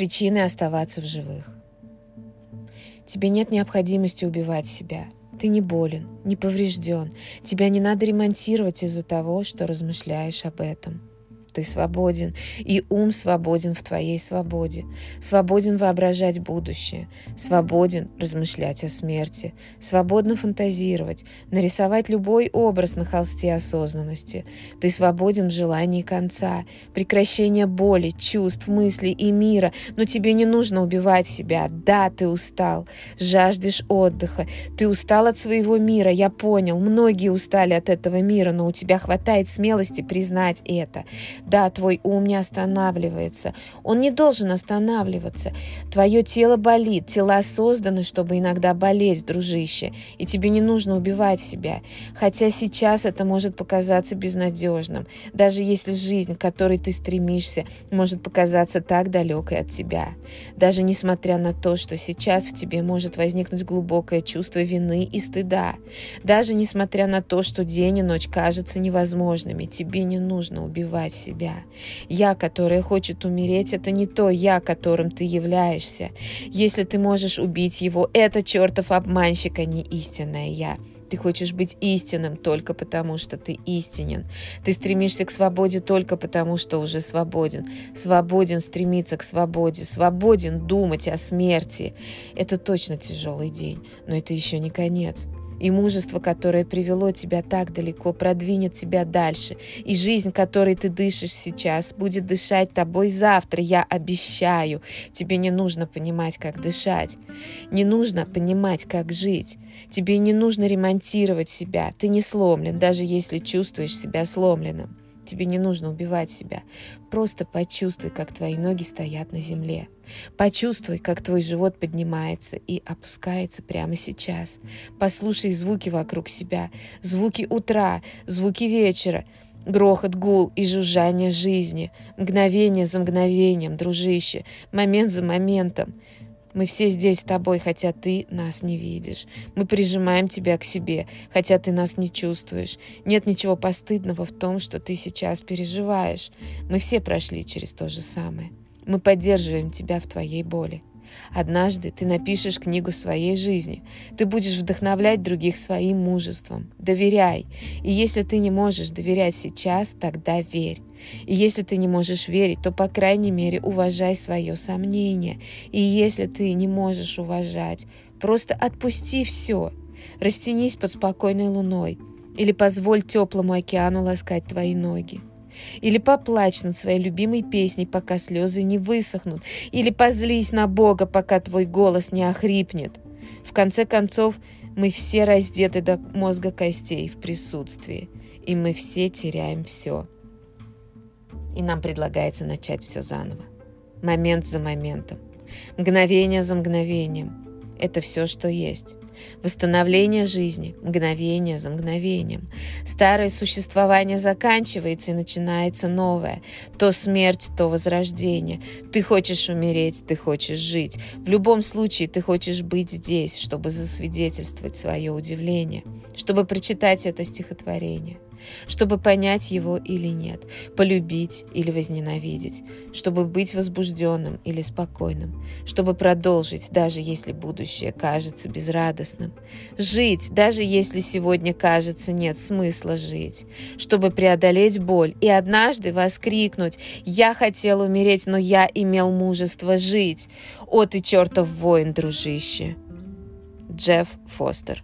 причины оставаться в живых. Тебе нет необходимости убивать себя. Ты не болен, не поврежден. Тебя не надо ремонтировать из-за того, что размышляешь об этом. Ты свободен, и ум свободен в твоей свободе. Свободен воображать будущее, свободен размышлять о смерти, свободно фантазировать, нарисовать любой образ на холсте осознанности. Ты свободен в желании конца, прекращения боли, чувств, мыслей и мира, но тебе не нужно убивать себя. Да, ты устал, жаждешь отдыха, ты устал от своего мира, я понял, многие устали от этого мира, но у тебя хватает смелости признать это. Да, твой ум не останавливается. Он не должен останавливаться. Твое тело болит. Тела созданы, чтобы иногда болеть, дружище. И тебе не нужно убивать себя. Хотя сейчас это может показаться безнадежным. Даже если жизнь, к которой ты стремишься, может показаться так далекой от тебя. Даже несмотря на то, что сейчас в тебе может возникнуть глубокое чувство вины и стыда. Даже несмотря на то, что день и ночь кажутся невозможными, тебе не нужно убивать себя себя. Я, которая хочет умереть, это не то я, которым ты являешься. Если ты можешь убить его, это чертов обманщик, а не истинное я. Ты хочешь быть истинным только потому, что ты истинен. Ты стремишься к свободе только потому, что уже свободен. Свободен стремиться к свободе. Свободен думать о смерти. Это точно тяжелый день, но это еще не конец. И мужество, которое привело тебя так далеко, продвинет тебя дальше. И жизнь, которой ты дышишь сейчас, будет дышать тобой завтра, я обещаю. Тебе не нужно понимать, как дышать. Не нужно понимать, как жить. Тебе не нужно ремонтировать себя. Ты не сломлен, даже если чувствуешь себя сломленным. Тебе не нужно убивать себя. Просто почувствуй, как твои ноги стоят на земле. Почувствуй, как твой живот поднимается и опускается прямо сейчас. Послушай звуки вокруг себя. Звуки утра, звуки вечера. Грохот, гул и жужжание жизни. Мгновение за мгновением, дружище. Момент за моментом. Мы все здесь с тобой, хотя ты нас не видишь. Мы прижимаем тебя к себе, хотя ты нас не чувствуешь. Нет ничего постыдного в том, что ты сейчас переживаешь. Мы все прошли через то же самое. Мы поддерживаем тебя в твоей боли. Однажды ты напишешь книгу своей жизни. Ты будешь вдохновлять других своим мужеством. Доверяй. И если ты не можешь доверять сейчас, тогда верь. И если ты не можешь верить, то, по крайней мере, уважай свое сомнение. И если ты не можешь уважать, просто отпусти все. Растянись под спокойной луной. Или позволь теплому океану ласкать твои ноги. Или поплачь над своей любимой песней, пока слезы не высохнут. Или позлись на Бога, пока твой голос не охрипнет. В конце концов, мы все раздеты до мозга костей в присутствии. И мы все теряем все. И нам предлагается начать все заново. Момент за моментом. Мгновение за мгновением. Это все, что есть. Восстановление жизни, мгновение за мгновением. Старое существование заканчивается и начинается новое. То смерть, то возрождение. Ты хочешь умереть, ты хочешь жить. В любом случае ты хочешь быть здесь, чтобы засвидетельствовать свое удивление, чтобы прочитать это стихотворение чтобы понять его или нет, полюбить или возненавидеть, чтобы быть возбужденным или спокойным, чтобы продолжить, даже если будущее кажется безрадостным, жить, даже если сегодня кажется нет смысла жить, чтобы преодолеть боль и однажды воскликнуть «Я хотел умереть, но я имел мужество жить! О ты чертов воин, дружище!» Джефф Фостер